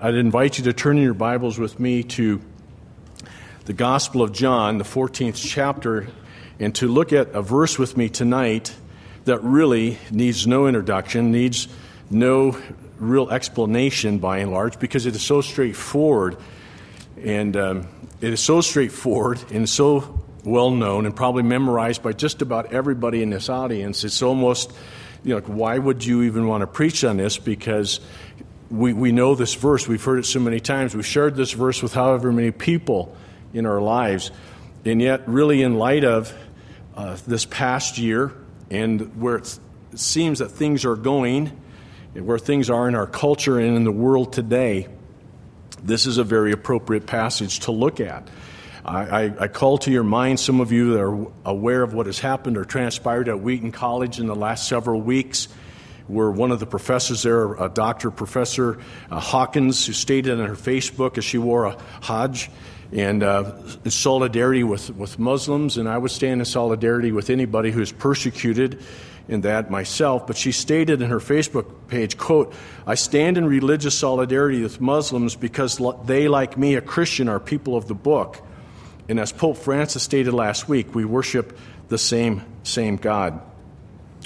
I'd invite you to turn in your Bibles with me to the Gospel of John, the 14th chapter, and to look at a verse with me tonight that really needs no introduction, needs no real explanation by and large, because it is so straightforward. And um, it is so straightforward and so well known and probably memorized by just about everybody in this audience. It's almost, you know, why would you even want to preach on this? Because we, we know this verse. We've heard it so many times. We've shared this verse with however many people in our lives. And yet, really, in light of uh, this past year and where it seems that things are going, where things are in our culture and in the world today, this is a very appropriate passage to look at. I, I, I, call to your mind some of you that are aware of what has happened or transpired at Wheaton College in the last several weeks where one of the professors there, a Dr. Professor uh, Hawkins, who stated on her Facebook as she wore a hijab, and uh, in solidarity with, with Muslims, and I would stand in solidarity with anybody who is persecuted in that myself. But she stated in her Facebook page, quote, I stand in religious solidarity with Muslims because they, like me, a Christian, are people of the book. And as Pope Francis stated last week, we worship the same, same God.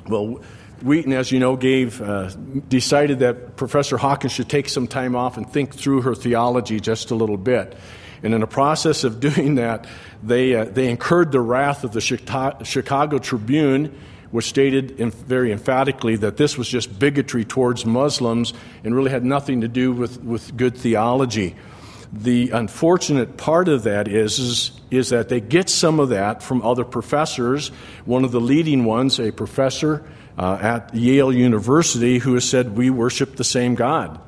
Well, Wheaton, as you know, gave uh, decided that Professor Hawkins should take some time off and think through her theology just a little bit. And in the process of doing that, they, uh, they incurred the wrath of the Chicago Tribune, which stated very emphatically that this was just bigotry towards Muslims and really had nothing to do with, with good theology. The unfortunate part of that is, is, is that they get some of that from other professors. One of the leading ones, a professor, uh, at Yale University who has said we worship the same God.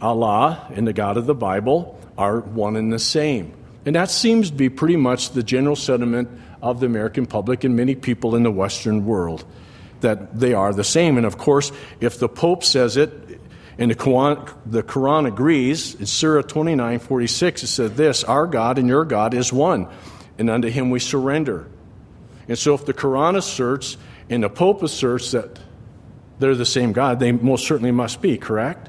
Allah and the God of the Bible are one and the same. And that seems to be pretty much the general sentiment of the American public and many people in the Western world that they are the same. And of course, if the Pope says it, and the Quran, the Quran agrees, in Surah 29 46, it says this Our God and your God is one, and unto him we surrender. And so if the Quran asserts and the Pope asserts that they're the same God, they most certainly must be, correct?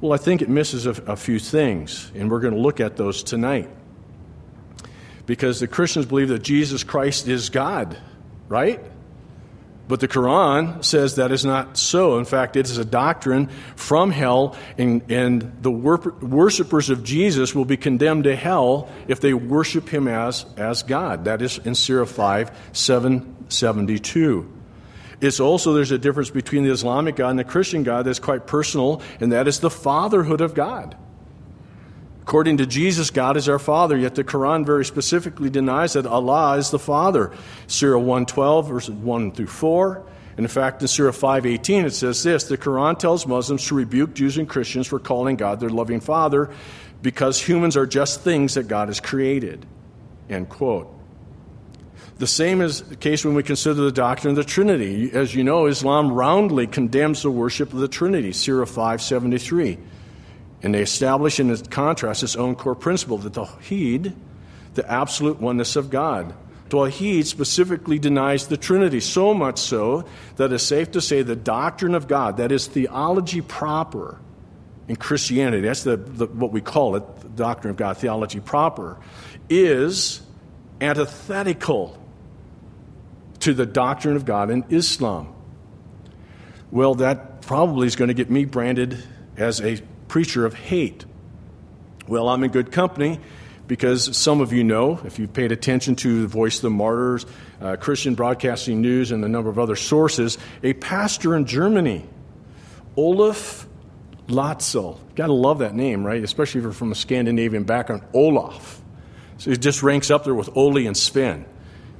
Well, I think it misses a, a few things, and we're going to look at those tonight. Because the Christians believe that Jesus Christ is God, right? But the Quran says that is not so. In fact, it is a doctrine from hell, and, and the wor- worshippers of Jesus will be condemned to hell if they worship him as, as God. That is in Surah 5 772. It's also, there's a difference between the Islamic God and the Christian God that's quite personal, and that is the fatherhood of God. According to Jesus, God is our Father, yet the Quran very specifically denies that Allah is the Father. Surah 112, verses 1 through 4. And in fact, in Surah 518, it says this The Quran tells Muslims to rebuke Jews and Christians for calling God their loving Father because humans are just things that God has created. End quote. The same is the case when we consider the doctrine of the Trinity. As you know, Islam roundly condemns the worship of the Trinity, Surah 573. And they establish in contrast its own core principle, the Tawheed, the absolute oneness of God. Tawheed specifically denies the Trinity, so much so that it's safe to say the doctrine of God, that is theology proper in Christianity, that's the, the, what we call it, the doctrine of God, theology proper, is antithetical to the doctrine of God in Islam. Well, that probably is going to get me branded as a preacher of hate. Well, I'm in good company because some of you know, if you've paid attention to the Voice of the Martyrs, uh, Christian Broadcasting News, and a number of other sources, a pastor in Germany, Olaf Latzel. Gotta love that name, right? Especially if you're from a Scandinavian background. Olaf. So it just ranks up there with Ole and Sven,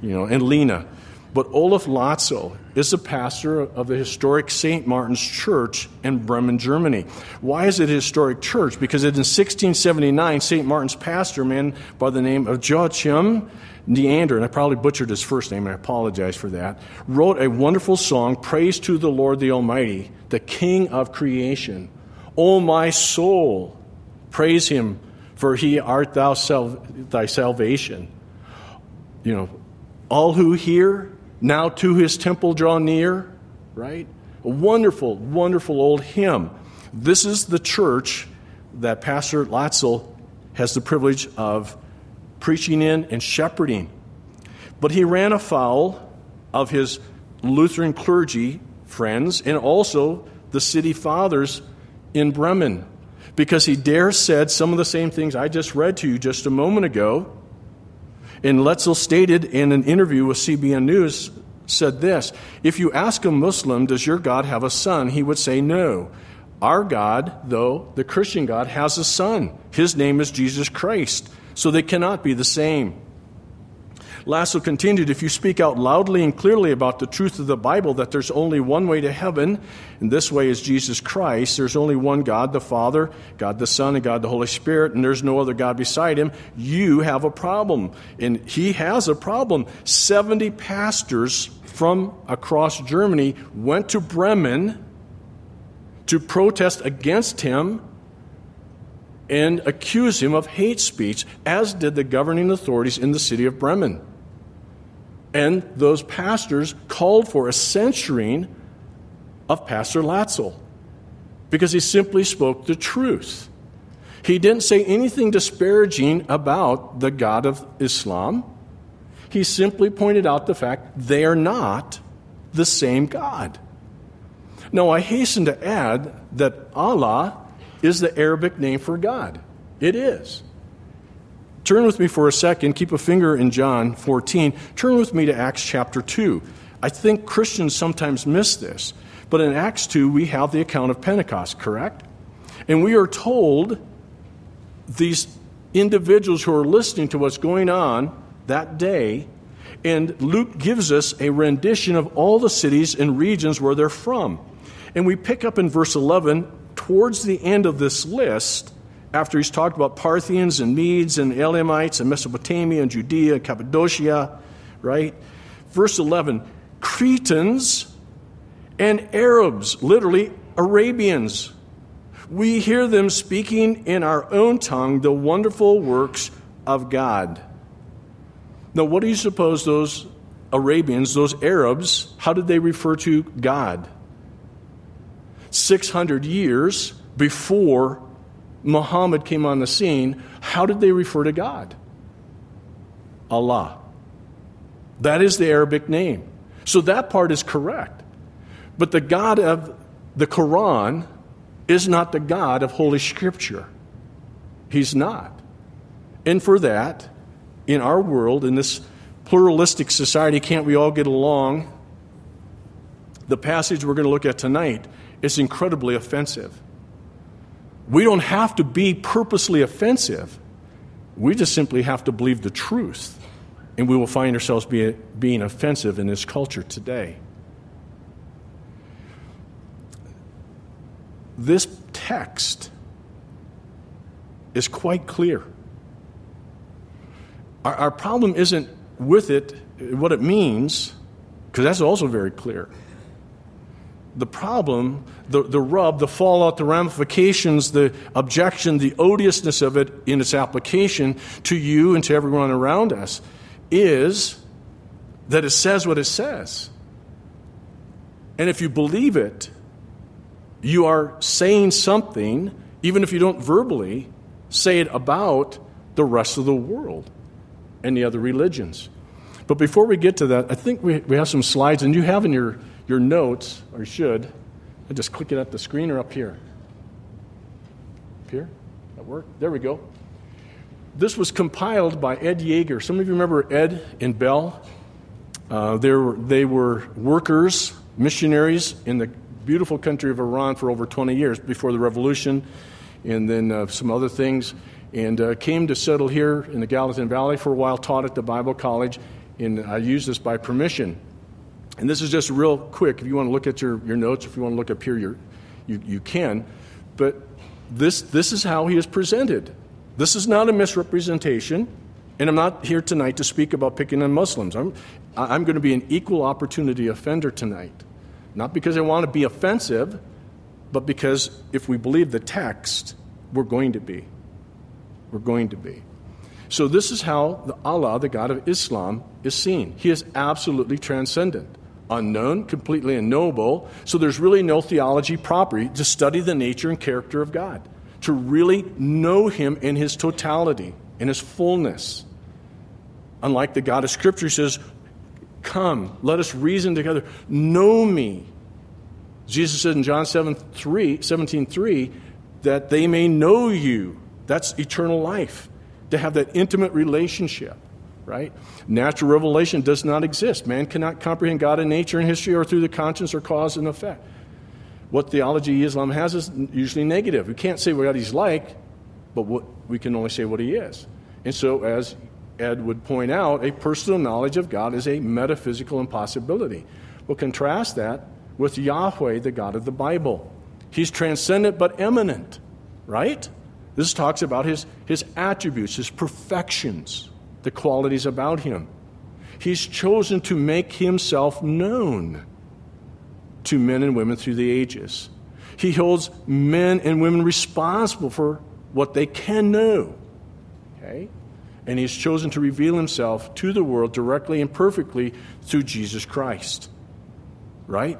you know, and Lena. But Olaf Latzel is the pastor of the historic St. Martin's Church in Bremen, Germany. Why is it a historic church? Because in 1679, St. Martin's pastor, a man by the name of Joachim Neander, and I probably butchered his first name, I apologize for that, wrote a wonderful song, Praise to the Lord the Almighty, the King of creation. O my soul, praise him, for he art thou sal- thy salvation. You know, all who hear now to his temple draw near, right? A wonderful, wonderful old hymn. This is the church that Pastor Latzel has the privilege of preaching in and shepherding. But he ran afoul of his Lutheran clergy friends and also the city fathers in Bremen because he dare said some of the same things I just read to you just a moment ago. And Latzel stated in an interview with CBN News said this If you ask a Muslim, does your God have a son? He would say no. Our God, though, the Christian God, has a son. His name is Jesus Christ. So they cannot be the same. Latzel continued If you speak out loudly and clearly about the truth of the Bible, that there's only one way to heaven, and this way is Jesus Christ, there's only one God the Father, God the Son, and God the Holy Spirit, and there's no other God beside him, you have a problem. And he has a problem. 70 pastors from across Germany went to Bremen to protest against him and accuse him of hate speech, as did the governing authorities in the city of Bremen. And those pastors called for a censuring of Pastor Latzel because he simply spoke the truth. He didn't say anything disparaging about the God of Islam. He simply pointed out the fact they are not the same God. Now, I hasten to add that Allah is the Arabic name for God. It is. Turn with me for a second, keep a finger in John 14. Turn with me to Acts chapter 2. I think Christians sometimes miss this, but in Acts 2, we have the account of Pentecost, correct? And we are told these individuals who are listening to what's going on that day and Luke gives us a rendition of all the cities and regions where they're from. And we pick up in verse 11, towards the end of this list, after he's talked about Parthians and Medes and Elamites and Mesopotamia and Judea and Cappadocia, right? Verse 11, Cretans and Arabs, literally Arabians. We hear them speaking in our own tongue the wonderful works of God. Now, what do you suppose those Arabians, those Arabs, how did they refer to God? 600 years before Muhammad came on the scene, how did they refer to God? Allah. That is the Arabic name. So that part is correct. But the God of the Quran is not the God of Holy Scripture. He's not. And for that, in our world, in this pluralistic society, can't we all get along? The passage we're going to look at tonight is incredibly offensive. We don't have to be purposely offensive. We just simply have to believe the truth, and we will find ourselves be, being offensive in this culture today. This text is quite clear. Our, our problem isn't with it, what it means, because that's also very clear the problem, the, the rub, the fallout, the ramifications, the objection, the odiousness of it in its application to you and to everyone around us is that it says what it says. And if you believe it, you are saying something, even if you don't verbally say it about the rest of the world and the other religions. But before we get to that, I think we, we have some slides, and you have in your your notes, or you should, I just click it at the screen or up here. Up here? That work? There we go. This was compiled by Ed Yeager. Some of you remember Ed and Bell? Uh, they, were, workers, missionaries in the beautiful country of Iran for over 20 years before the revolution and then uh, some other things. And uh, came to settle here in the Gallatin Valley for a while, taught at the Bible College, and I used this by permission. And this is just real quick. If you want to look at your, your notes, if you want to look up here, you you, can. But this, this is how he is presented. This is not a misrepresentation. And I'm not here tonight to speak about picking on Muslims. I'm, I'm going to be an equal opportunity offender tonight. Not because I want to be offensive, but because if we believe the text, we're going to be. We're going to be. So, this is how the Allah, the God of Islam, is seen. He is absolutely transcendent unknown, completely unknowable. So there's really no theology proper to study the nature and character of God, to really know Him in His totality, in His fullness. Unlike the God of Scripture, says, Come, let us reason together. Know me. Jesus said in John 7, 3, 17 3 that they may know you. That's eternal life, to have that intimate relationship, right? Natural revelation does not exist. Man cannot comprehend God in nature and history or through the conscience or cause and effect. What theology Islam has is usually negative. We can't say what he's like, but what, we can only say what he is. And so, as Ed would point out, a personal knowledge of God is a metaphysical impossibility. We'll contrast that with Yahweh, the God of the Bible. He's transcendent but immanent, right? This talks about his, his attributes, his perfections, the qualities about him. He's chosen to make himself known to men and women through the ages. He holds men and women responsible for what they can know. Okay? And he's chosen to reveal himself to the world directly and perfectly through Jesus Christ. Right?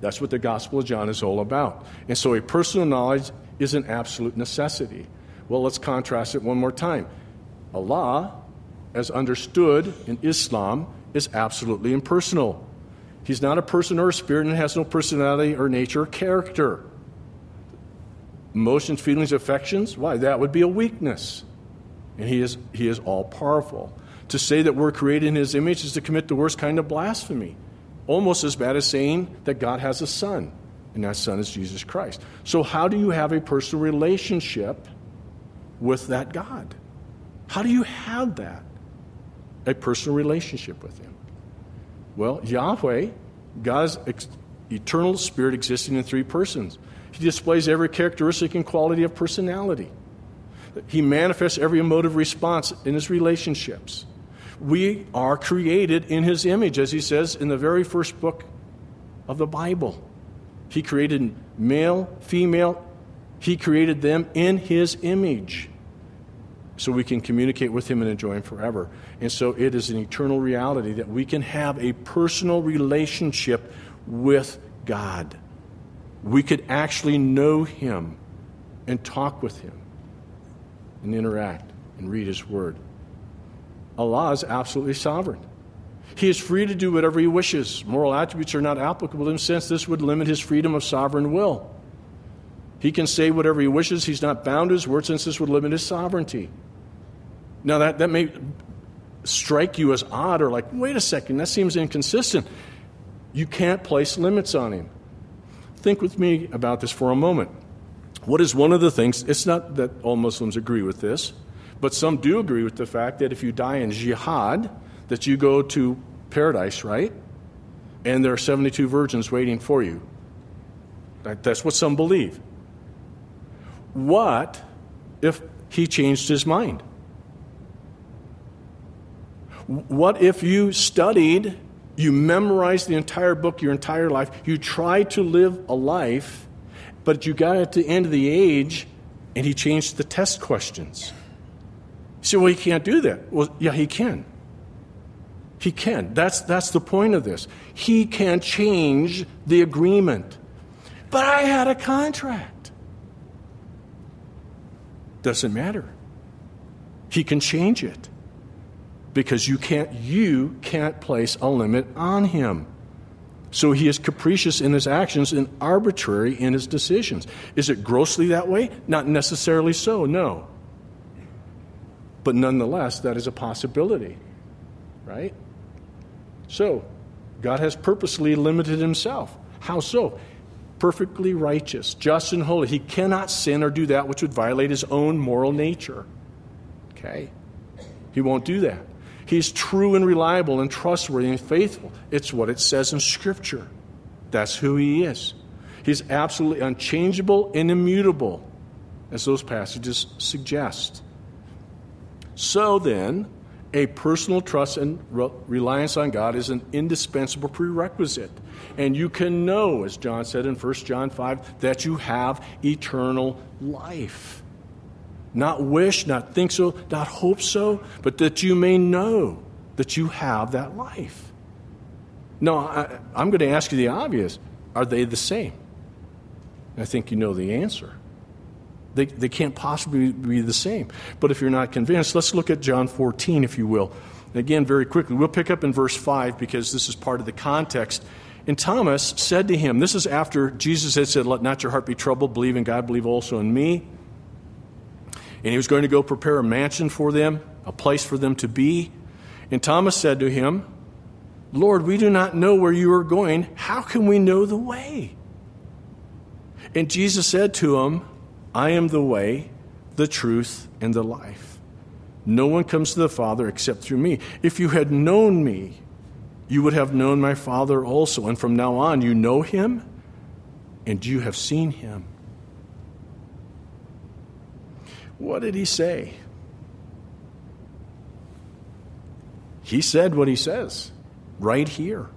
That's what the Gospel of John is all about. And so a personal knowledge is an absolute necessity. Well, let's contrast it one more time. Allah, as understood in Islam, is absolutely impersonal. He's not a person or a spirit and has no personality or nature or character. Emotions, feelings, affections, why? That would be a weakness. And he is, he is all powerful. To say that we're created in his image is to commit the worst kind of blasphemy almost as bad as saying that God has a son, and that son is Jesus Christ. So, how do you have a personal relationship with that God? How do you have that? A personal relationship with Him? Well, Yahweh, God's ex- eternal spirit existing in three persons. He displays every characteristic and quality of personality. He manifests every emotive response in his relationships we are created in his image, as he says in the very first book of the Bible. He created male, female, he created them in his image so we can communicate with him and enjoy him forever. And so it is an eternal reality that we can have a personal relationship with God. We could actually know him and talk with him and interact and read his word. Allah is absolutely sovereign. He is free to do whatever he wishes. Moral attributes are not applicable to him since this would limit his freedom of sovereign will. He can say whatever he wishes. He's not bound to his word since this would limit his sovereignty. Now, that, that may strike you as odd or like, wait a second, that seems inconsistent. You can't place limits on him. Think with me about this for a moment. What is one of the things, it's not that all Muslims agree with this, but some do agree with the fact that if you die in jihad, that you go to paradise, right? And there are 72 virgins waiting for you. That's what some believe. What if he changed his mind? What if you studied, you memorized the entire book your entire life, you tried to live a life, but you got at the end of the age and he changed the test questions? You say, well, he can't do that. Well, yeah, he can. He can. That's, that's the point of this. He can change the agreement. But I had a contract. Doesn't matter. He can change it because you can't you can't place a limit on him. So he is capricious in his actions and arbitrary in his decisions. Is it grossly that way? Not necessarily so, no. But nonetheless, that is a possibility, right? So, God has purposely limited himself. How so? Perfectly righteous, just, and holy. He cannot sin or do that which would violate his own moral nature. Okay? He won't do that. He's true and reliable and trustworthy and faithful. It's what it says in Scripture. That's who he is. He's absolutely unchangeable and immutable, as those passages suggest. So then, a personal trust and re- reliance on God is an indispensable prerequisite. And you can know, as John said in 1 John 5, that you have eternal life. Not wish, not think so, not hope so, but that you may know that you have that life. No, I, I'm going to ask you the obvious are they the same? I think you know the answer. They, they can't possibly be the same. But if you're not convinced, let's look at John 14, if you will. again, very quickly, we'll pick up in verse 5 because this is part of the context. And Thomas said to him, This is after Jesus had said, Let not your heart be troubled, believe in God, believe also in me. And he was going to go prepare a mansion for them, a place for them to be. And Thomas said to him, Lord, we do not know where you are going. How can we know the way? And Jesus said to him, I am the way, the truth, and the life. No one comes to the Father except through me. If you had known me, you would have known my Father also. And from now on, you know him and you have seen him. What did he say? He said what he says right here.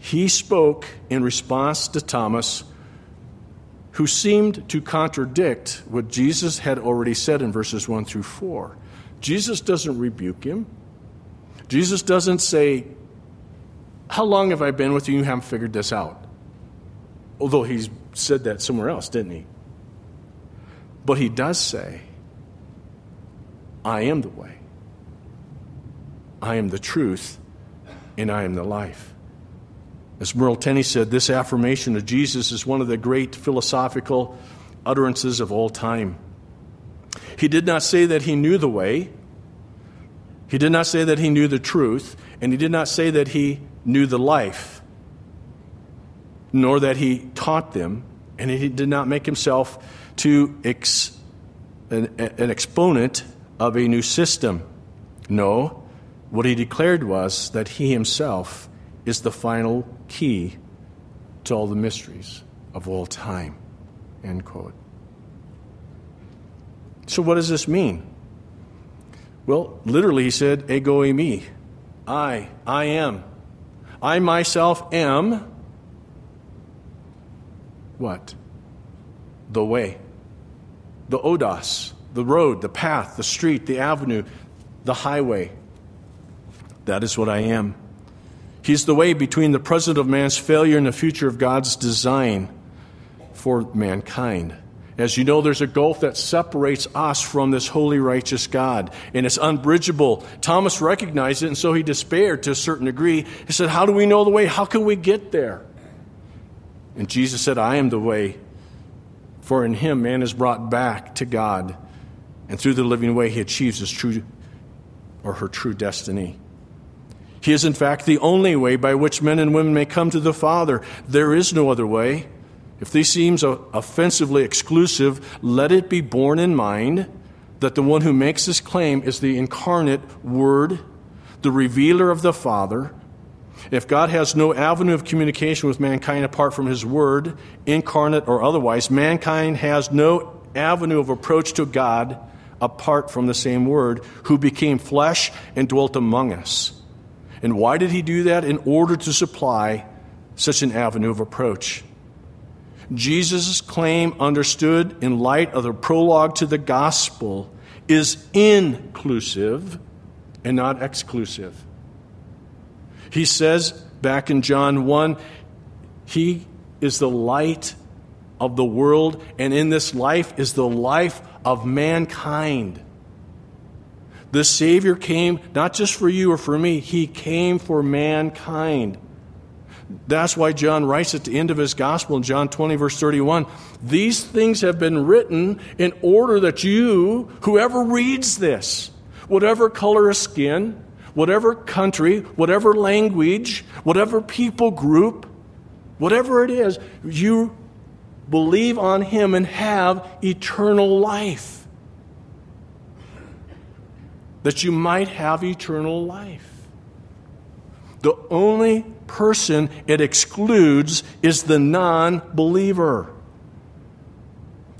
He spoke in response to Thomas, who seemed to contradict what Jesus had already said in verses 1 through 4. Jesus doesn't rebuke him. Jesus doesn't say, How long have I been with you? You haven't figured this out. Although he's said that somewhere else, didn't he? But he does say, I am the way. I am the truth, and I am the life. As Merrill Tenney said, this affirmation of Jesus is one of the great philosophical utterances of all time. He did not say that he knew the way, he did not say that he knew the truth, and he did not say that he knew the life, nor that he taught them, and he did not make himself to ex, an, an exponent of a new system. No, what he declared was that he himself is the final key to all the mysteries of all time. End quote. So, what does this mean? Well, literally, he said, ego eimi. I, I am. I myself am what? The way. The hodos, the road, the path, the street, the avenue, the highway, that is what I am. He's the way between the present of man's failure and the future of God's design for mankind. As you know, there's a gulf that separates us from this holy, righteous God, and it's unbridgeable. Thomas recognized it, and so he despaired to a certain degree. He said, How do we know the way? How can we get there? And Jesus said, I am the way. For in him, man is brought back to God, and through the living way, he achieves his true or her true destiny. He is, in fact, the only way by which men and women may come to the Father. There is no other way. If this seems offensively exclusive, let it be borne in mind that the one who makes this claim is the incarnate Word, the revealer of the Father. If God has no avenue of communication with mankind apart from His Word, incarnate or otherwise, mankind has no avenue of approach to God apart from the same Word, who became flesh and dwelt among us. And why did he do that? In order to supply such an avenue of approach. Jesus' claim, understood in light of the prologue to the gospel, is inclusive and not exclusive. He says back in John 1 He is the light of the world, and in this life is the life of mankind. The Savior came not just for you or for me, He came for mankind. That's why John writes at the end of his gospel in John 20, verse 31 These things have been written in order that you, whoever reads this, whatever color of skin, whatever country, whatever language, whatever people group, whatever it is, you believe on Him and have eternal life that you might have eternal life. The only person it excludes is the non believer.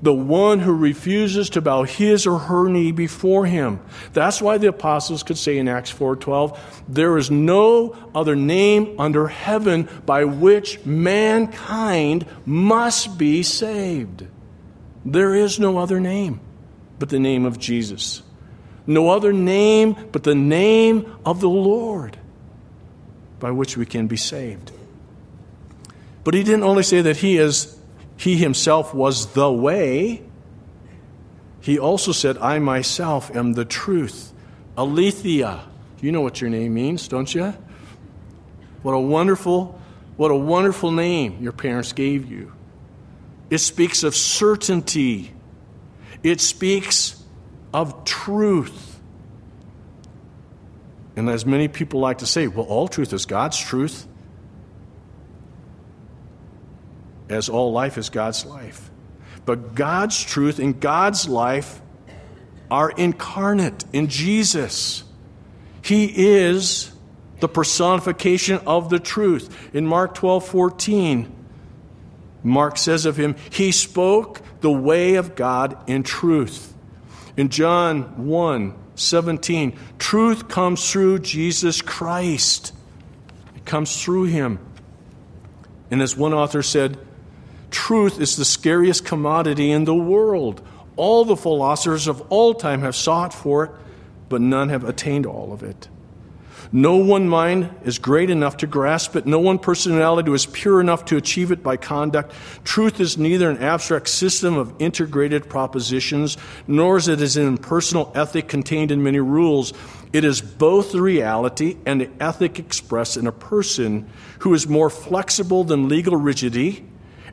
The one who refuses to bow his or her knee before him. That's why the apostles could say in Acts 4:12, there is no other name under heaven by which mankind must be saved. There is no other name but the name of Jesus no other name but the name of the Lord by which we can be saved. But he didn't only say that he is he himself was the way, he also said, I myself am the truth. Aletheia. You know what your name means, don't you? What a wonderful, what a wonderful name your parents gave you. It speaks of certainty. It speaks of truth. And as many people like to say, well, all truth is God's truth, as all life is God's life. But God's truth and God's life are incarnate in Jesus. He is the personification of the truth. In Mark 12 14, Mark says of him, He spoke the way of God in truth. In John 1 17, truth comes through Jesus Christ. It comes through him. And as one author said, Truth is the scariest commodity in the world. All the philosophers of all time have sought for it, but none have attained all of it. No one mind is great enough to grasp it. No one personality is pure enough to achieve it by conduct. Truth is neither an abstract system of integrated propositions, nor is it an impersonal ethic contained in many rules. It is both the reality and the ethic expressed in a person who is more flexible than legal rigidity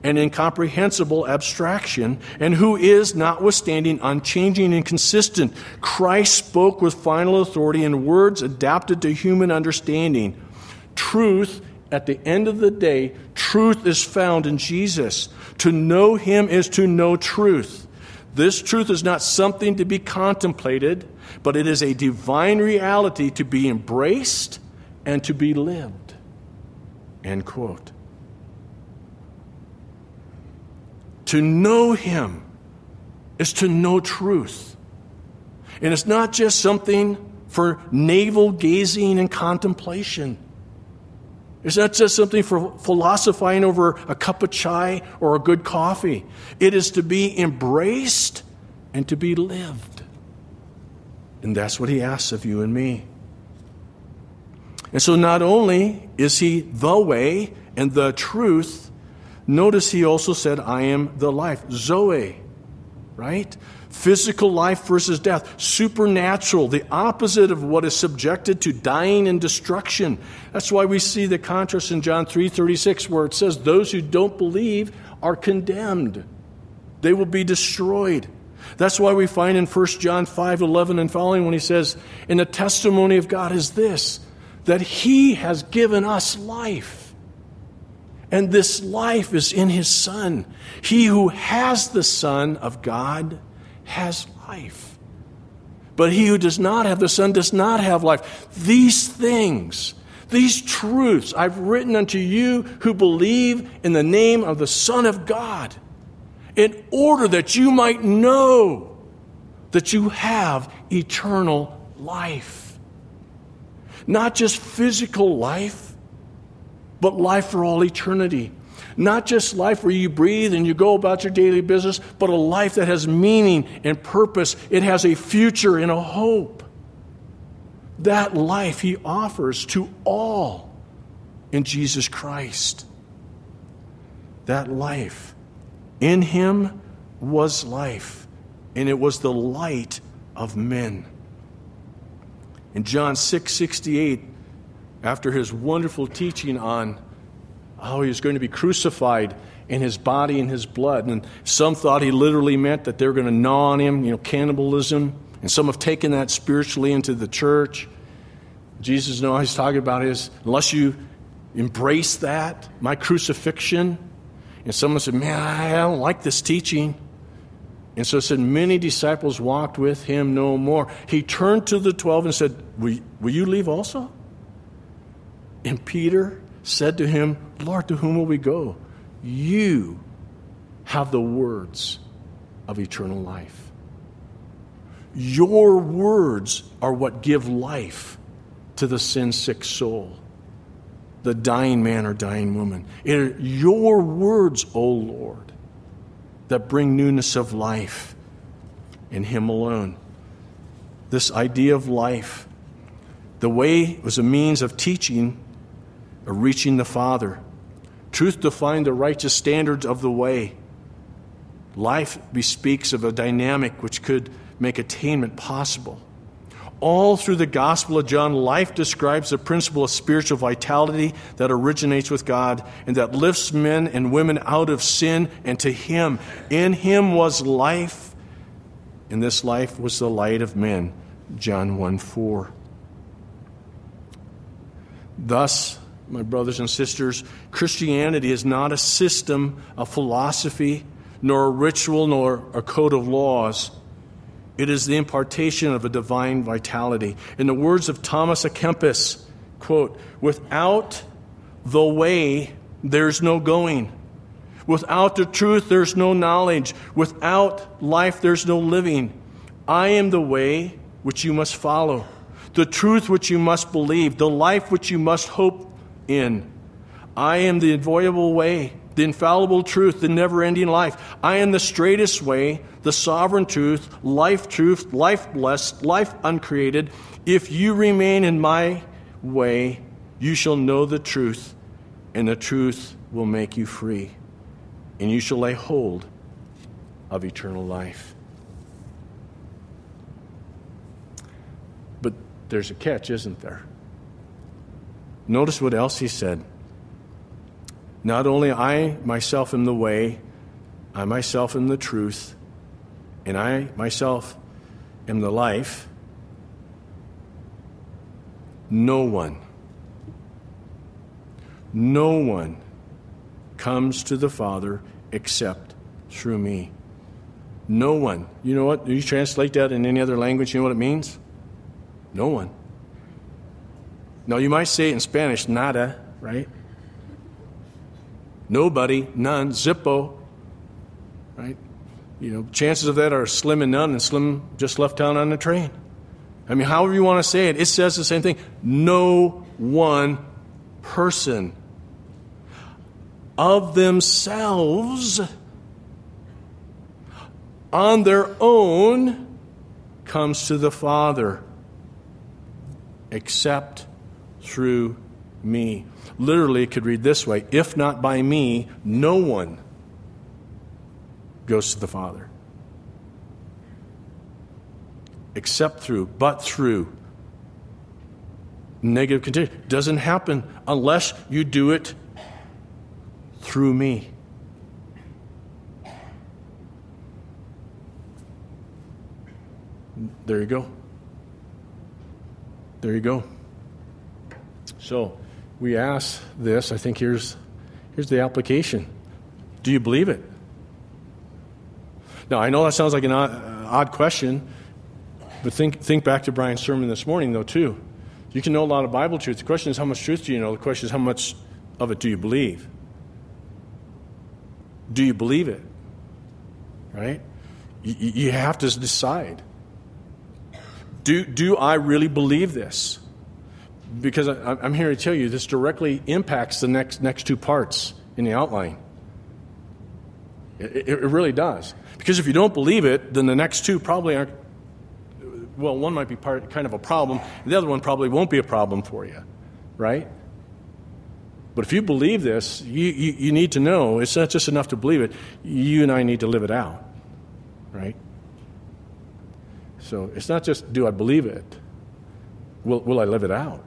and incomprehensible abstraction, and who is, notwithstanding, unchanging and consistent. Christ spoke with final authority in words adapted to human understanding. Truth, at the end of the day, truth is found in Jesus. To know Him is to know truth. This truth is not something to be contemplated, but it is a divine reality to be embraced and to be lived. End quote. To know Him is to know truth. And it's not just something for navel gazing and contemplation. It's not just something for philosophizing over a cup of chai or a good coffee. It is to be embraced and to be lived. And that's what he asks of you and me. And so, not only is he the way and the truth, Notice he also said, I am the life. Zoe, right? Physical life versus death. Supernatural, the opposite of what is subjected to dying and destruction. That's why we see the contrast in John 3:36 where it says those who don't believe are condemned. They will be destroyed. That's why we find in 1 John 5:11 and following when he says, "And the testimony of God is this, that he has given us life." And this life is in his Son. He who has the Son of God has life. But he who does not have the Son does not have life. These things, these truths I've written unto you who believe in the name of the Son of God, in order that you might know that you have eternal life. Not just physical life but life for all eternity. Not just life where you breathe and you go about your daily business, but a life that has meaning and purpose. It has a future and a hope. That life he offers to all in Jesus Christ. That life. In him was life, and it was the light of men. In John 6 68, after his wonderful teaching on how he was going to be crucified in his body and his blood. And some thought he literally meant that they were going to gnaw on him, you know, cannibalism. And some have taken that spiritually into the church. Jesus, no, he's talking about his, unless you embrace that, my crucifixion. And someone said, man, I don't like this teaching. And so it said, many disciples walked with him no more. He turned to the twelve and said, will you leave also? And Peter said to him, Lord, to whom will we go? You have the words of eternal life. Your words are what give life to the sin sick soul, the dying man or dying woman. It are your words, O Lord, that bring newness of life in Him alone. This idea of life, the way was a means of teaching reaching the Father. Truth defined the righteous standards of the way. Life bespeaks of a dynamic which could make attainment possible. All through the Gospel of John, life describes the principle of spiritual vitality that originates with God and that lifts men and women out of sin and to Him. In Him was life, and this life was the light of men. John 1 4. Thus, my brothers and sisters, Christianity is not a system, a philosophy, nor a ritual, nor a code of laws. It is the impartation of a divine vitality. In the words of Thomas à Kempis, quote, without the way, there's no going. Without the truth, there's no knowledge. Without life, there's no living. I am the way which you must follow, the truth which you must believe, the life which you must hope in. I am the avoidable way, the infallible truth, the never ending life. I am the straightest way, the sovereign truth, life truth, life blessed, life uncreated. If you remain in my way, you shall know the truth, and the truth will make you free, and you shall lay hold of eternal life. But there's a catch, isn't there? Notice what else he said. Not only I myself am the way, I myself am the truth, and I myself am the life. No one, no one comes to the Father except through me. No one. You know what? You translate that in any other language, you know what it means? No one. Now, you might say it in Spanish, nada, right? Nobody, none, zippo, right? You know, chances of that are slim and none, and slim just left town on the train. I mean, however you want to say it, it says the same thing. No one person of themselves on their own comes to the Father except through me. Literally, it could read this way If not by me, no one goes to the Father. Except through, but through. Negative condition. Doesn't happen unless you do it through me. There you go. There you go. So we ask this. I think here's, here's the application Do you believe it? Now, I know that sounds like an odd, uh, odd question, but think, think back to Brian's sermon this morning, though, too. You can know a lot of Bible truth. The question is, how much truth do you know? The question is, how much of it do you believe? Do you believe it? Right? You, you have to decide. Do, do I really believe this? Because I, I'm here to tell you this directly impacts the next, next two parts in the outline. It, it, really does. Because if you don't believe it, then the next two probably aren't. Well, one might be part, kind of a problem, the other one probably won't be a problem for you, right? But if you believe this, you, you, you need to know it's not just enough to believe it, you and I need to live it out, right? So it's not just do I believe it, will, will I live it out?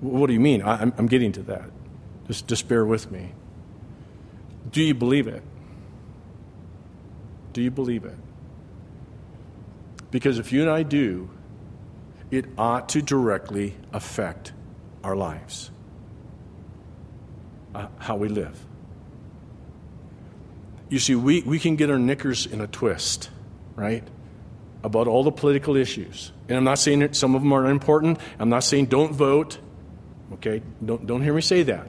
What do you mean? I, am I'm getting to that. Just, just bear with me. Do you believe it? Do you believe it? Because if you and I do, it ought to directly affect our lives, uh, how we live. You see, we, we can get our knickers in a twist, right? about all the political issues. And I'm not saying that some of them are important. I'm not saying don't vote. Okay? Don't, don't hear me say that.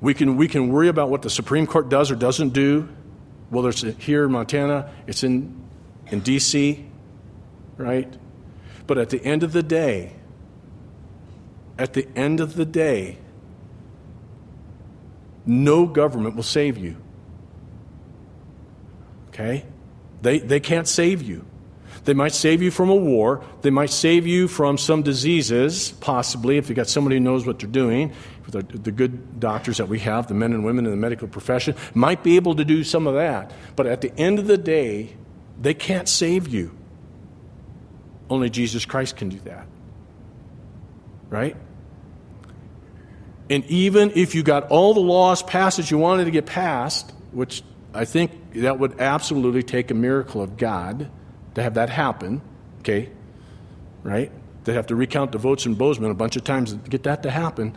We can, we can worry about what the Supreme Court does or doesn't do, whether it's here in Montana, it's in, in D.C., right? But at the end of the day, at the end of the day, no government will save you. Okay? They, they can't save you. They might save you from a war. They might save you from some diseases, possibly, if you've got somebody who knows what they're doing. The, the good doctors that we have, the men and women in the medical profession, might be able to do some of that. But at the end of the day, they can't save you. Only Jesus Christ can do that. Right? And even if you got all the laws passed that you wanted to get passed, which I think that would absolutely take a miracle of God to have that happen, okay? Right? They have to recount the votes in Bozeman a bunch of times to get that to happen.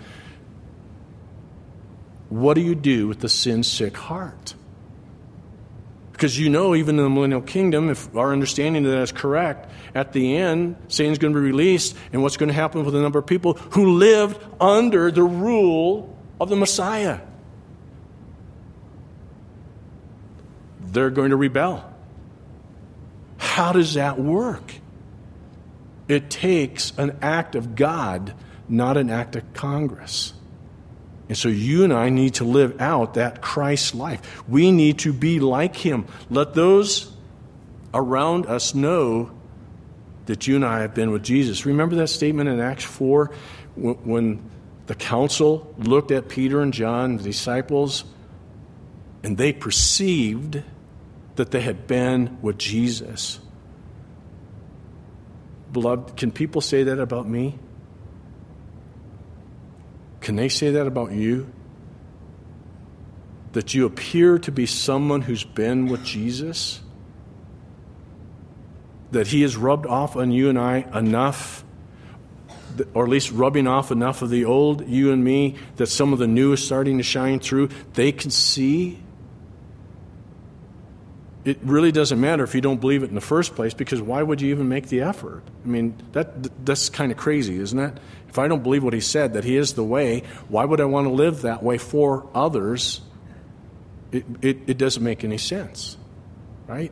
What do you do with the sin sick heart? Because you know, even in the millennial kingdom, if our understanding of that is correct, at the end, Satan's going to be released, and what's going to happen with a number of people who lived under the rule of the Messiah? They're going to rebel. How does that work? It takes an act of God, not an act of Congress. And so you and I need to live out that Christ life. We need to be like him. Let those around us know that you and I have been with Jesus. Remember that statement in Acts 4 when the council looked at Peter and John, the disciples, and they perceived that they had been with Jesus. Beloved, can people say that about me? Can they say that about you? That you appear to be someone who's been with Jesus? That he has rubbed off on you and I enough, or at least rubbing off enough of the old you and me, that some of the new is starting to shine through? They can see it really doesn't matter if you don't believe it in the first place because why would you even make the effort? I mean, that, that's kind of crazy, isn't it? If I don't believe what he said, that he is the way, why would I want to live that way for others? It, it, it doesn't make any sense, right?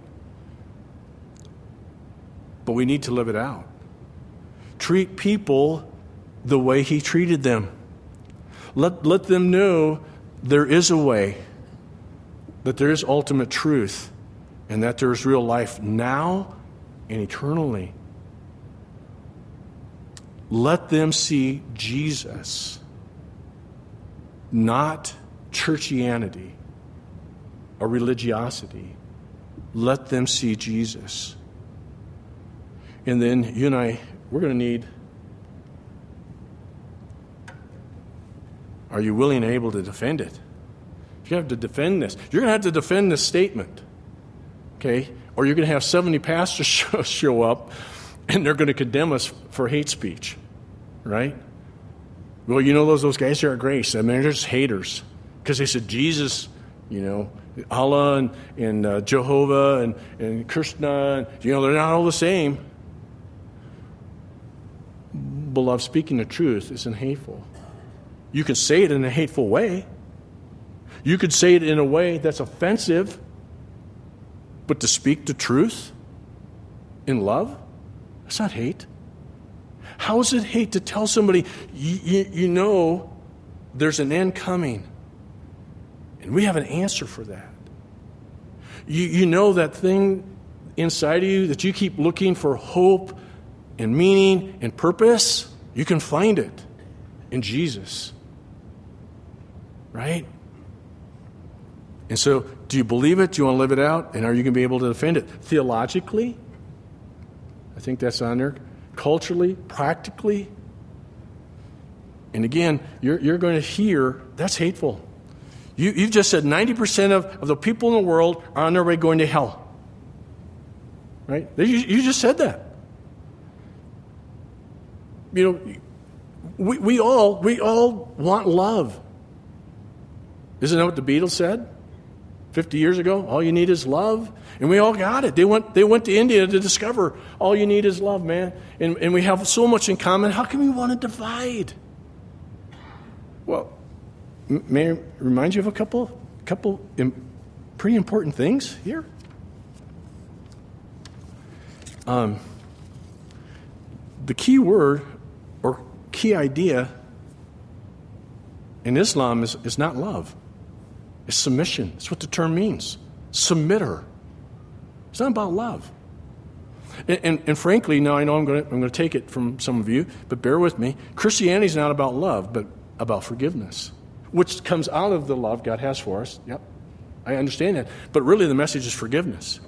But we need to live it out. Treat people the way he treated them. Let, let them know there is a way, that there is ultimate truth and that there's real life now and eternally. Let them see Jesus, not churchianity or religiosity. Let them see Jesus. And then you and I, we're going to need. Are you willing and able to defend it? You have to defend this. You're going to have to defend this statement okay? Or you're going to have 70 pastors show, up and they're going to condemn us for hate speech, right? Well, you know those those guys here at Grace. I mean, they're just haters because they said Jesus, you know, Allah and, and uh, Jehovah and, and Krishna, and, you know, they're not all the same. Beloved, speaking the truth isn't hateful. You can say it in a hateful way. You could say it in a way that's offensive. But to speak the truth in love, that's not hate. How is it hate to tell somebody, you, know there's an end coming? And we have an answer for that. You, you know that thing inside of you that you keep looking for hope and meaning and purpose? You can find it in Jesus. Right? And so, do you believe it? Do you want to live it out? And are you going to be able to defend it? Theologically, I think that's on there. Culturally, practically. And again, you're, you're going to hear that's hateful. You, you've just said 90% of, of the people in the world are on their way going to hell. Right? You, you just said that. You know, we, we all we all want love. Isn't that what the Beatles said? 50 years ago, all you need is love. And we all got it. They went, they went to India to discover all you need is love, man. And, and we have so much in common. How can we want to divide? Well, may I remind you of a couple, couple pretty important things here? Um, the key word or key idea in Islam is, is not love is submission. That's what the term means. Submit her. It's not about love. And, and, and frankly, now I know I'm going, to, I'm going to take it from some of you, but bear with me. Christianity is not about love, but about forgiveness, which comes out of the love God has for us. Yep, I understand that. But really, the message is forgiveness.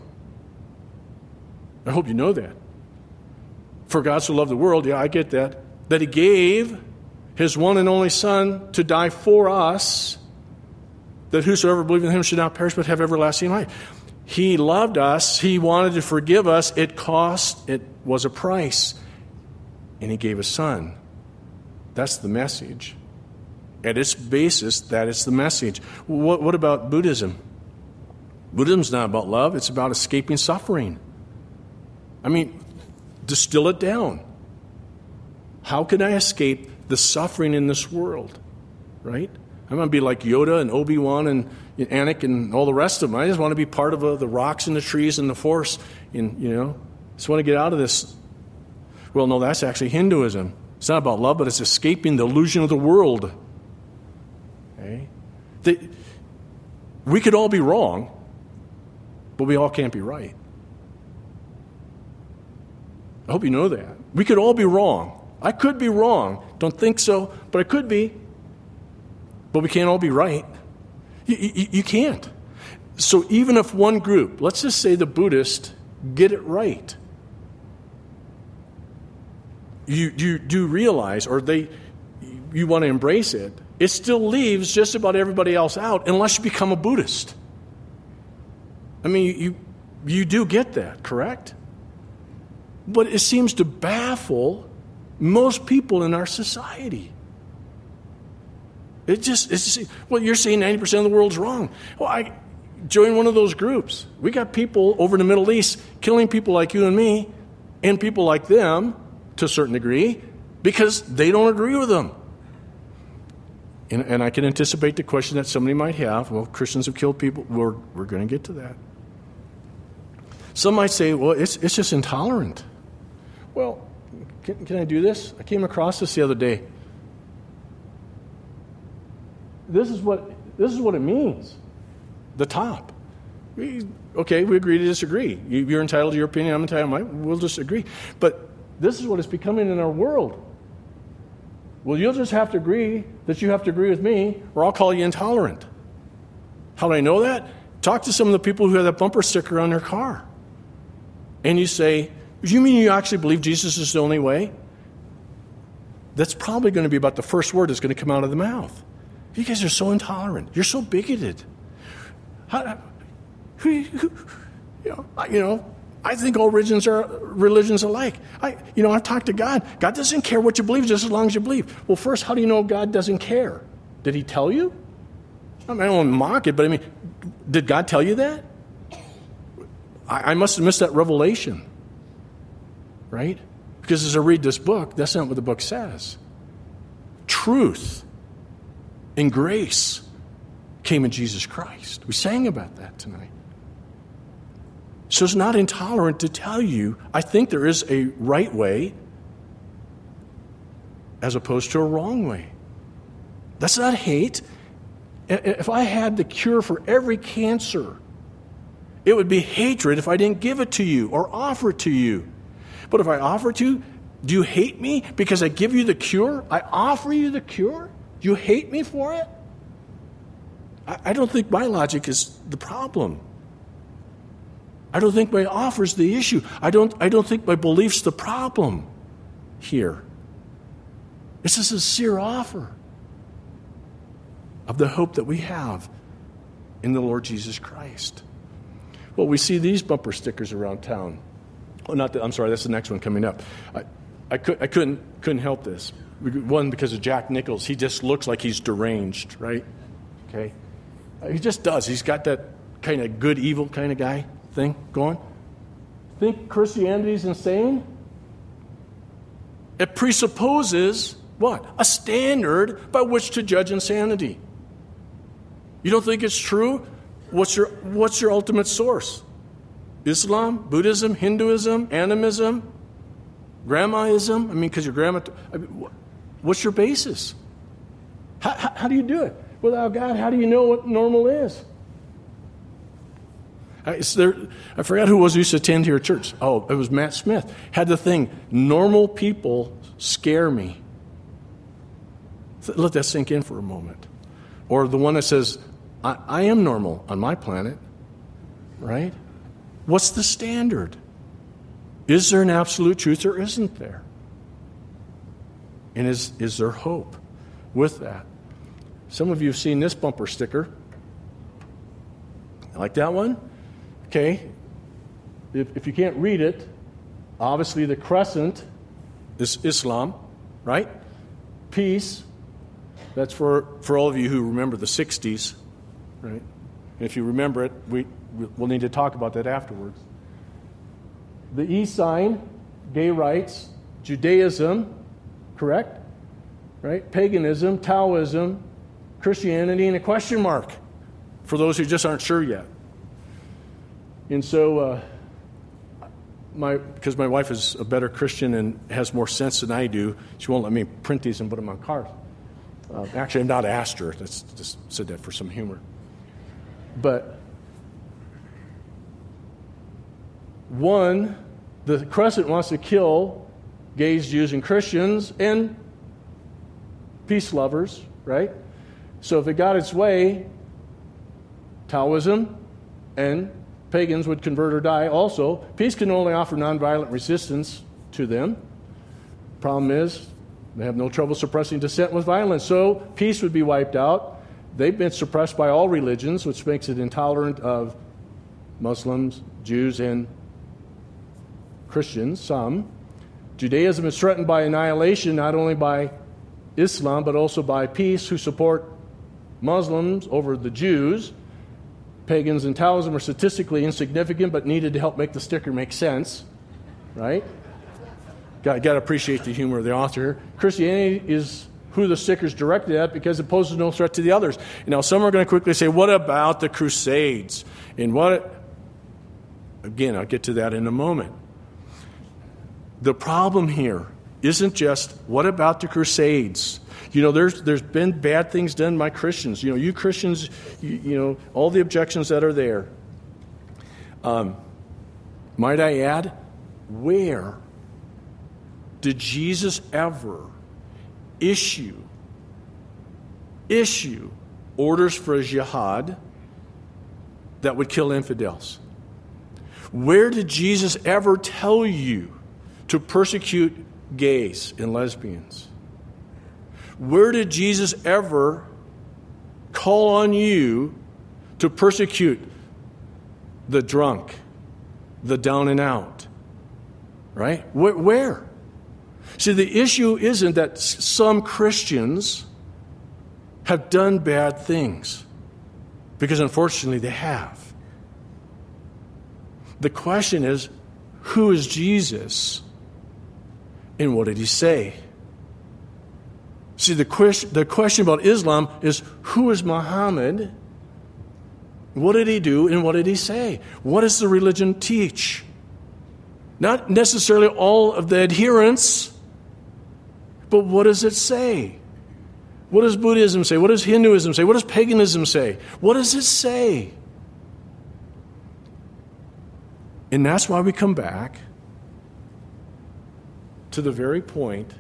I hope you know that. For God so loved the world, yeah, I get that, that He gave His one and only Son to die for us, that whosoever believes in Him should not perish but have everlasting life. He loved us. He wanted to forgive us. It cost, it was a price. And He gave His Son. That's the message. At its basis, that is the message. What, what about Buddhism? Buddhism's not about love, it's about escaping suffering. I mean, distill it down. How can I escape the suffering in this world? Right? I'm going to be like Yoda and Obi Wan and Anakin and all the rest of them. I just want to be part of uh, the rocks and the trees and the force. And, you know, just want to get out of this. Well, no, that's actually Hinduism. It's not about love, but it's escaping the illusion of the world. Okay? The, we could all be wrong, but we all can't be right. I hope you know that. We could all be wrong. I could be wrong. Don't think so, but I could be. But we can't all be right. You, you, you can't. So even if one group, let's just say the Buddhist, get it right, you, you do realize, or they, you want to embrace it, it still leaves just about everybody else out unless you become a Buddhist. I mean, you, you do get that, correct? But it seems to baffle most people in our society. It just, it's just, well, you're saying 90% of the world's wrong. Well, I join one of those groups. We got people over in the Middle East killing people like you and me and people like them to a certain degree because they don't agree with them. And, and I can anticipate the question that somebody might have well, Christians have killed people. We're, we're going to get to that. Some might say, well, it's, it's just intolerant. Well, can, can I do this? I came across this the other day. This is what, this is what it means the top. We, okay, we agree to disagree. You, are entitled to your opinion, I'm entitled to mine. We'll disagree. But this is what is becoming in our world. Well, you'll just have to agree that you have to agree with me, or I'll call you intolerant. How do I know that? Talk to some of the people who have that bumper sticker on their car. And you say, you mean you actually believe Jesus is the only way? That's probably going to be about the first word that's going to come out of the mouth. You guys are so intolerant. You're so bigoted. How, you, know, you know, I think all religions are religions alike. I, you know, I've talked to God. God doesn't care what you believe, just as long as you believe. Well, first, how do you know God doesn't care? Did He tell you? I, mean, I don't mock it, but I mean, did God tell you that? I, I must have missed that revelation right? Because as I read this book, that's not what the book says. Truth and grace came in Jesus Christ. We sang about that tonight. So it's not intolerant to tell you, I think there is a right way as opposed to a wrong way. That's not hate. If I had the cure for every cancer, it would be hatred if I didn't give it to you or offer it to you. But if I offer it to, you, do you hate me because I give you the cure? I offer you the cure? You hate me for it? I, I don't think my logic is the problem. I don't think my offer is the issue. I don't, I don't think my belief's the problem here. It's a sincere offer of the hope that we have in the Lord Jesus Christ. Well, we see these bumper stickers around town. Oh, not the, I'm sorry, that's the next one coming up. I, I, could, I couldn't, couldn't help this. One, because of Jack Nichols. He just looks like he's deranged, right? Okay? Uh, he just does. He's got that kind of good, evil kind of guy thing going. Think Christianity's insane? It presupposes what? A standard by which to judge insanity. You don't think it's true? What's your, what's your ultimate source? Islam, Buddhism, Hinduism, animism, grandmaism? I mean, because your grandma. Mean, what's your basis? How, how, how do you do it? Without God, how do you know what normal is? Uh, I, there, I forgot who was used to attend here at church. Oh, it was Matt Smith. Had the thing, normal people scare me. Let that sink in for a moment. Or the one that says, I, I am normal on my planet, right? What's the standard? Is there an absolute truth or isn't there? And is, is there hope with that? Some of you have seen this bumper sticker. Like that one? Okay. If, if you can't read it, obviously the crescent is Islam, right? Peace. That's for, for all of you who remember the 60s, right? And if you remember it, we, we'll need to talk about that afterwards. The E sign, gay rights, Judaism, correct? Right? Paganism, Taoism, Christianity, and a question mark for those who just aren't sure yet. And so, uh, my, because my wife is a better Christian and has more sense than I do, she won't let me print these and put them on cards. Uh, actually, I've not asked her. That's just said that for some humor. But one, the crescent wants to kill gays, Jews, and Christians and peace lovers, right? So if it got its way, Taoism and pagans would convert or die also. Peace can only offer nonviolent resistance to them. Problem is, they have no trouble suppressing dissent with violence. So peace would be wiped out. They've been suppressed by all religions, which makes it intolerant of Muslims, Jews, and Christians, some. Judaism is threatened by annihilation not only by Islam, but also by peace, who support Muslims over the Jews. Pagans and Taoism are statistically insignificant, but needed to help make the sticker make sense, right? Got, got to appreciate the humor of the author. Christianity is who the sticker is directed at because it poses no threat to the others. Now, some are going to quickly say, what about the Crusades? And what, again, I'll get to that in a moment. The problem here isn't just what about the Crusades? You know, there's, there's been bad things done by Christians. You know, you Christians, you, you know, all the objections that are there. Um, might I add, where did Jesus ever issue, issue orders for a jihad that would kill infidels? Where did Jesus ever tell you to persecute gays and lesbians? Where did Jesus ever call on you to persecute the drunk, the down and out? Right? Where? See, the issue isn't that some Christians have done bad things, because unfortunately they have. The question is who is Jesus and what did he say? See, the question, the question about Islam is who is Muhammad? What did he do and what did he say? What does the religion teach? Not necessarily all of the adherents, but what does it say? What does Buddhism say? What does Hinduism say? What does paganism say? What does it say? And that's why we come back to the very point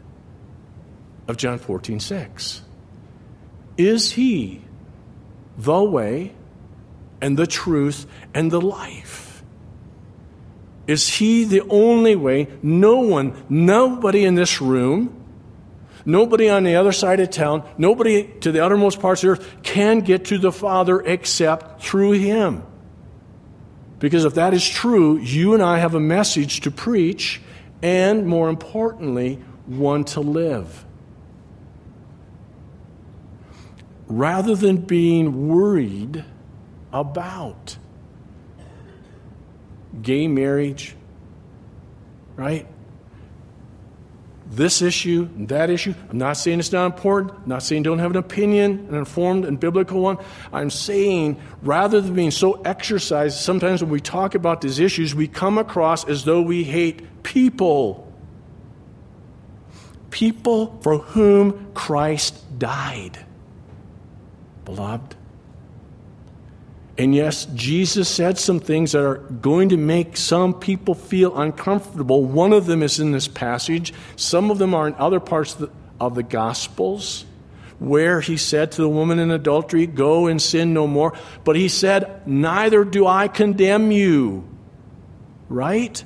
of John 14, 6. Is he the way and the truth and the life? Is he the only way? No one, nobody in this room, nobody on the other side of town, nobody to the uttermost parts of the earth can get to the Father except through him. Because if that is true, you and I have a message to preach, and more importantly, one to live. rather than being worried about gay marriage, right? This issue, and that issue. I'm not saying it's not important. I'm not saying don't have an opinion, an informed and biblical one. I'm saying rather than being so exercised, sometimes when we talk about these issues, we come across as though we hate people. People for whom Christ died beloved. And yes, Jesus said some things that are going to make some people feel uncomfortable. One of them is in this passage, some of them are in other parts of the, of the Gospels where he said to the woman in adultery, Go and sin no more. But he said, Neither do I condemn you. Right?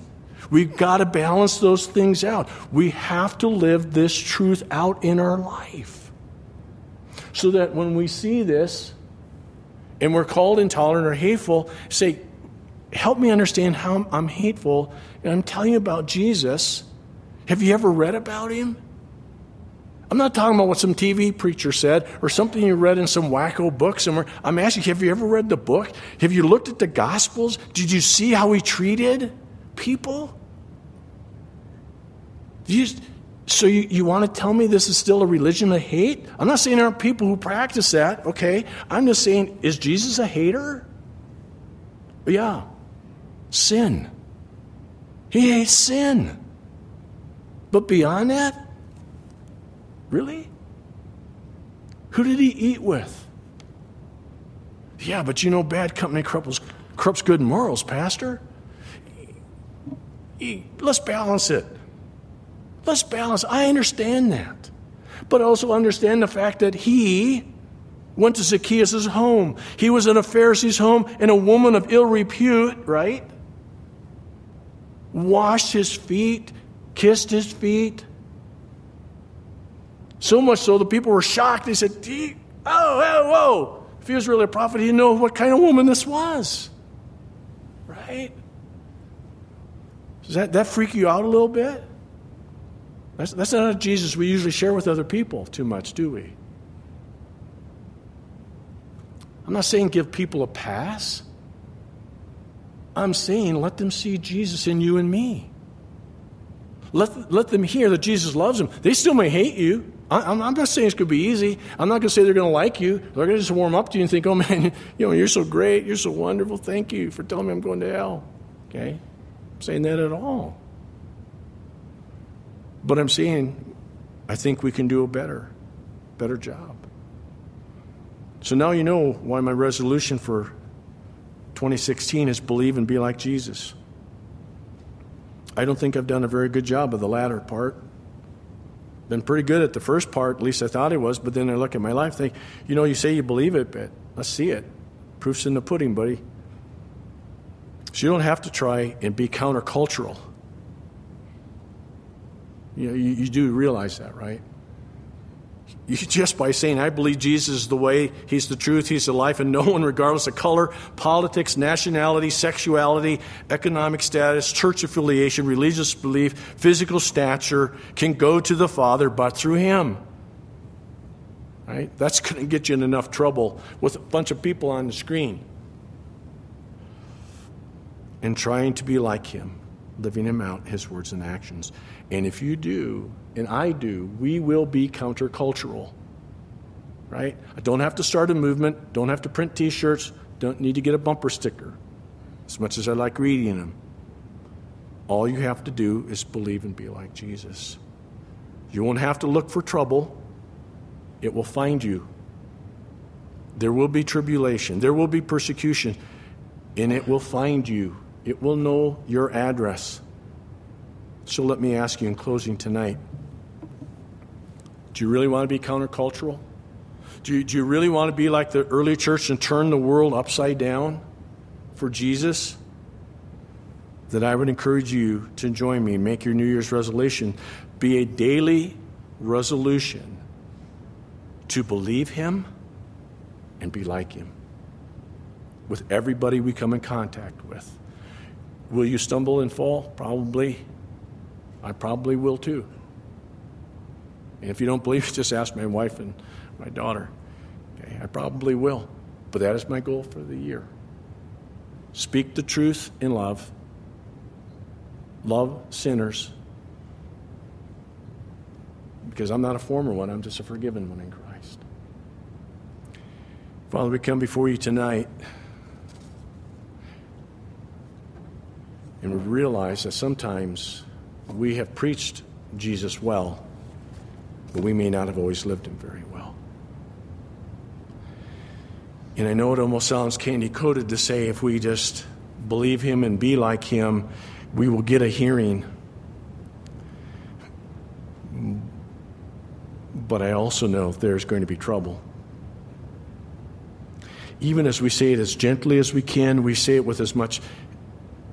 We've got to balance those things out. We have to live this truth out in our life. So that when we see this and we're called intolerant or hateful, say, Help me understand how I'm hateful. And I'm telling you about Jesus. Have you ever read about him? I'm not talking about what some TV preacher said or something you read in some wacko book somewhere. I'm asking, have you ever read the book? Have you looked at the Gospels? Did you see how he treated people? You, so you, you want to tell me this is still a religion of hate? I'm not saying there aren't people who practice that, okay? I'm just saying, is Jesus a hater? Yeah. Sin. He hates sin. But beyond that, Really? Who did he eat with? Yeah, but you know, bad company corrupts, corrupts good morals, Pastor. Let's balance it. Let's balance. I understand that. But also understand the fact that he went to Zacchaeus' home. He was in a Pharisee's home, and a woman of ill repute, right? Washed his feet, kissed his feet, so much so the people were shocked. They said, Oh, whoa, whoa. If he was really a prophet, he'd know what kind of woman this was. Right? Does that, that freak you out a little bit? That's, that's not a Jesus we usually share with other people too much, do we? I'm not saying give people a pass. I'm saying let them see Jesus in you and me. Let, let them hear that Jesus loves them. They still may hate you. I, am not saying it's going to be easy. I'm not going to say they're going to like you. They're going to just warm up to you and think, oh man, you know, you're so great. You're so wonderful. Thank you for telling me I'm going to hell. Okay? I'm saying that at all. But I'm saying I think we can do a better, better job. So now you know why my resolution for 2016 is believe and be like Jesus. I don't think I've done a very good job of the latter part been pretty good at the first part, at least I thought I was, but then I look at my life think, you know, you say you believe it, but let's see it. Proof's in the pudding, buddy. So you don't have to try and be countercultural. You know, you, you do realize that, right? You, just by saying, I believe Jesus is the way, He's the truth, He's the life, and no one, regardless of color, politics, nationality, sexuality, economic status, church affiliation, religious belief, physical stature, can go to the Father but through Him. Right? That's going to get you in enough trouble with a bunch of people on the screen. And trying to be like Him, living Him out, His words and actions. And if you do, and I do, we will be countercultural. Right? I don't have to start a movement, don't have to print t shirts, don't need to get a bumper sticker, as much as I like reading them. All you have to do is believe and be like Jesus. You won't have to look for trouble, it will find you. There will be tribulation, there will be persecution, and it will find you. It will know your address. So let me ask you in closing tonight do you really want to be countercultural? Do you, do you really want to be like the early church and turn the world upside down for Jesus? Then I would encourage you to join me and make your New Year's resolution be a daily resolution to believe Him and be like Him with everybody we come in contact with. Will you stumble and fall? Probably. I probably will too. And if you don't believe, just ask my wife and my daughter. Okay, I probably will. But that is my goal for the year. Speak the truth in love, love sinners. Because I'm not a former one, I'm just a forgiven one in Christ. Father, we come before you tonight. And we realize that sometimes we have preached Jesus well, but we may not have always lived him very well. And I know it almost sounds candy coated to say if we just believe him and be like him, we will get a hearing. But I also know there's going to be trouble. Even as we say it as gently as we can, we say it with as much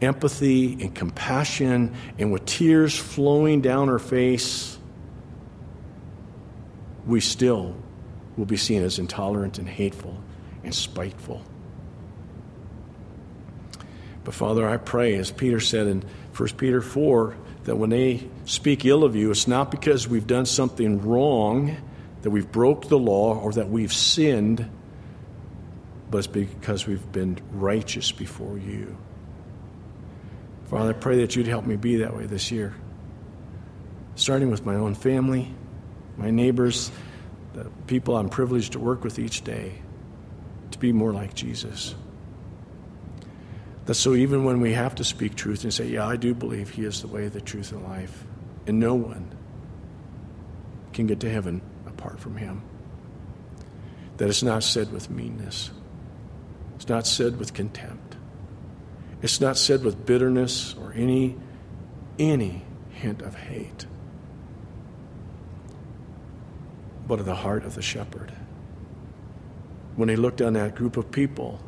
empathy and compassion and with tears flowing down her face, we still will be seen as intolerant and hateful and spiteful. But Father, I pray, as Peter said in 1 Peter 4, that when they speak ill of you, it's not because we've done something wrong, that we've broke the law, or that we've sinned, but it's because we've been righteous before you. Father, I pray that you'd help me be that way this year. Starting with my own family, my neighbors, the people I'm privileged to work with each day, to be more like Jesus. That so even when we have to speak truth and say, Yeah, I do believe He is the way, the truth, and life, and no one can get to heaven apart from Him, that it's not said with meanness, it's not said with contempt, it's not said with bitterness or any, any hint of hate, but of the heart of the shepherd. When he looked on that group of people,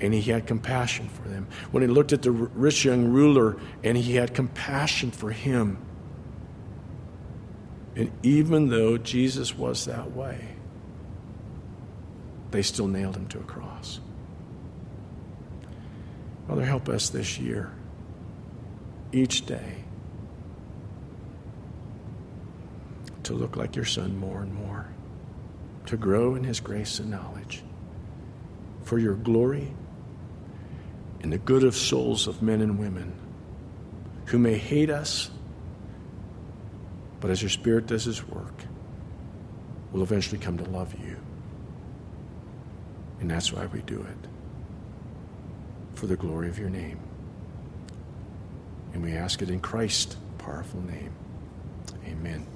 and he had compassion for them. When he looked at the rich young ruler and he had compassion for him. And even though Jesus was that way, they still nailed him to a cross. Father, help us this year, each day, to look like your Son more and more, to grow in his grace and knowledge for your glory and the good of souls of men and women who may hate us, but as your Spirit does His work, will eventually come to love you. And that's why we do it for the glory of your name. And we ask it in Christ's powerful name. Amen.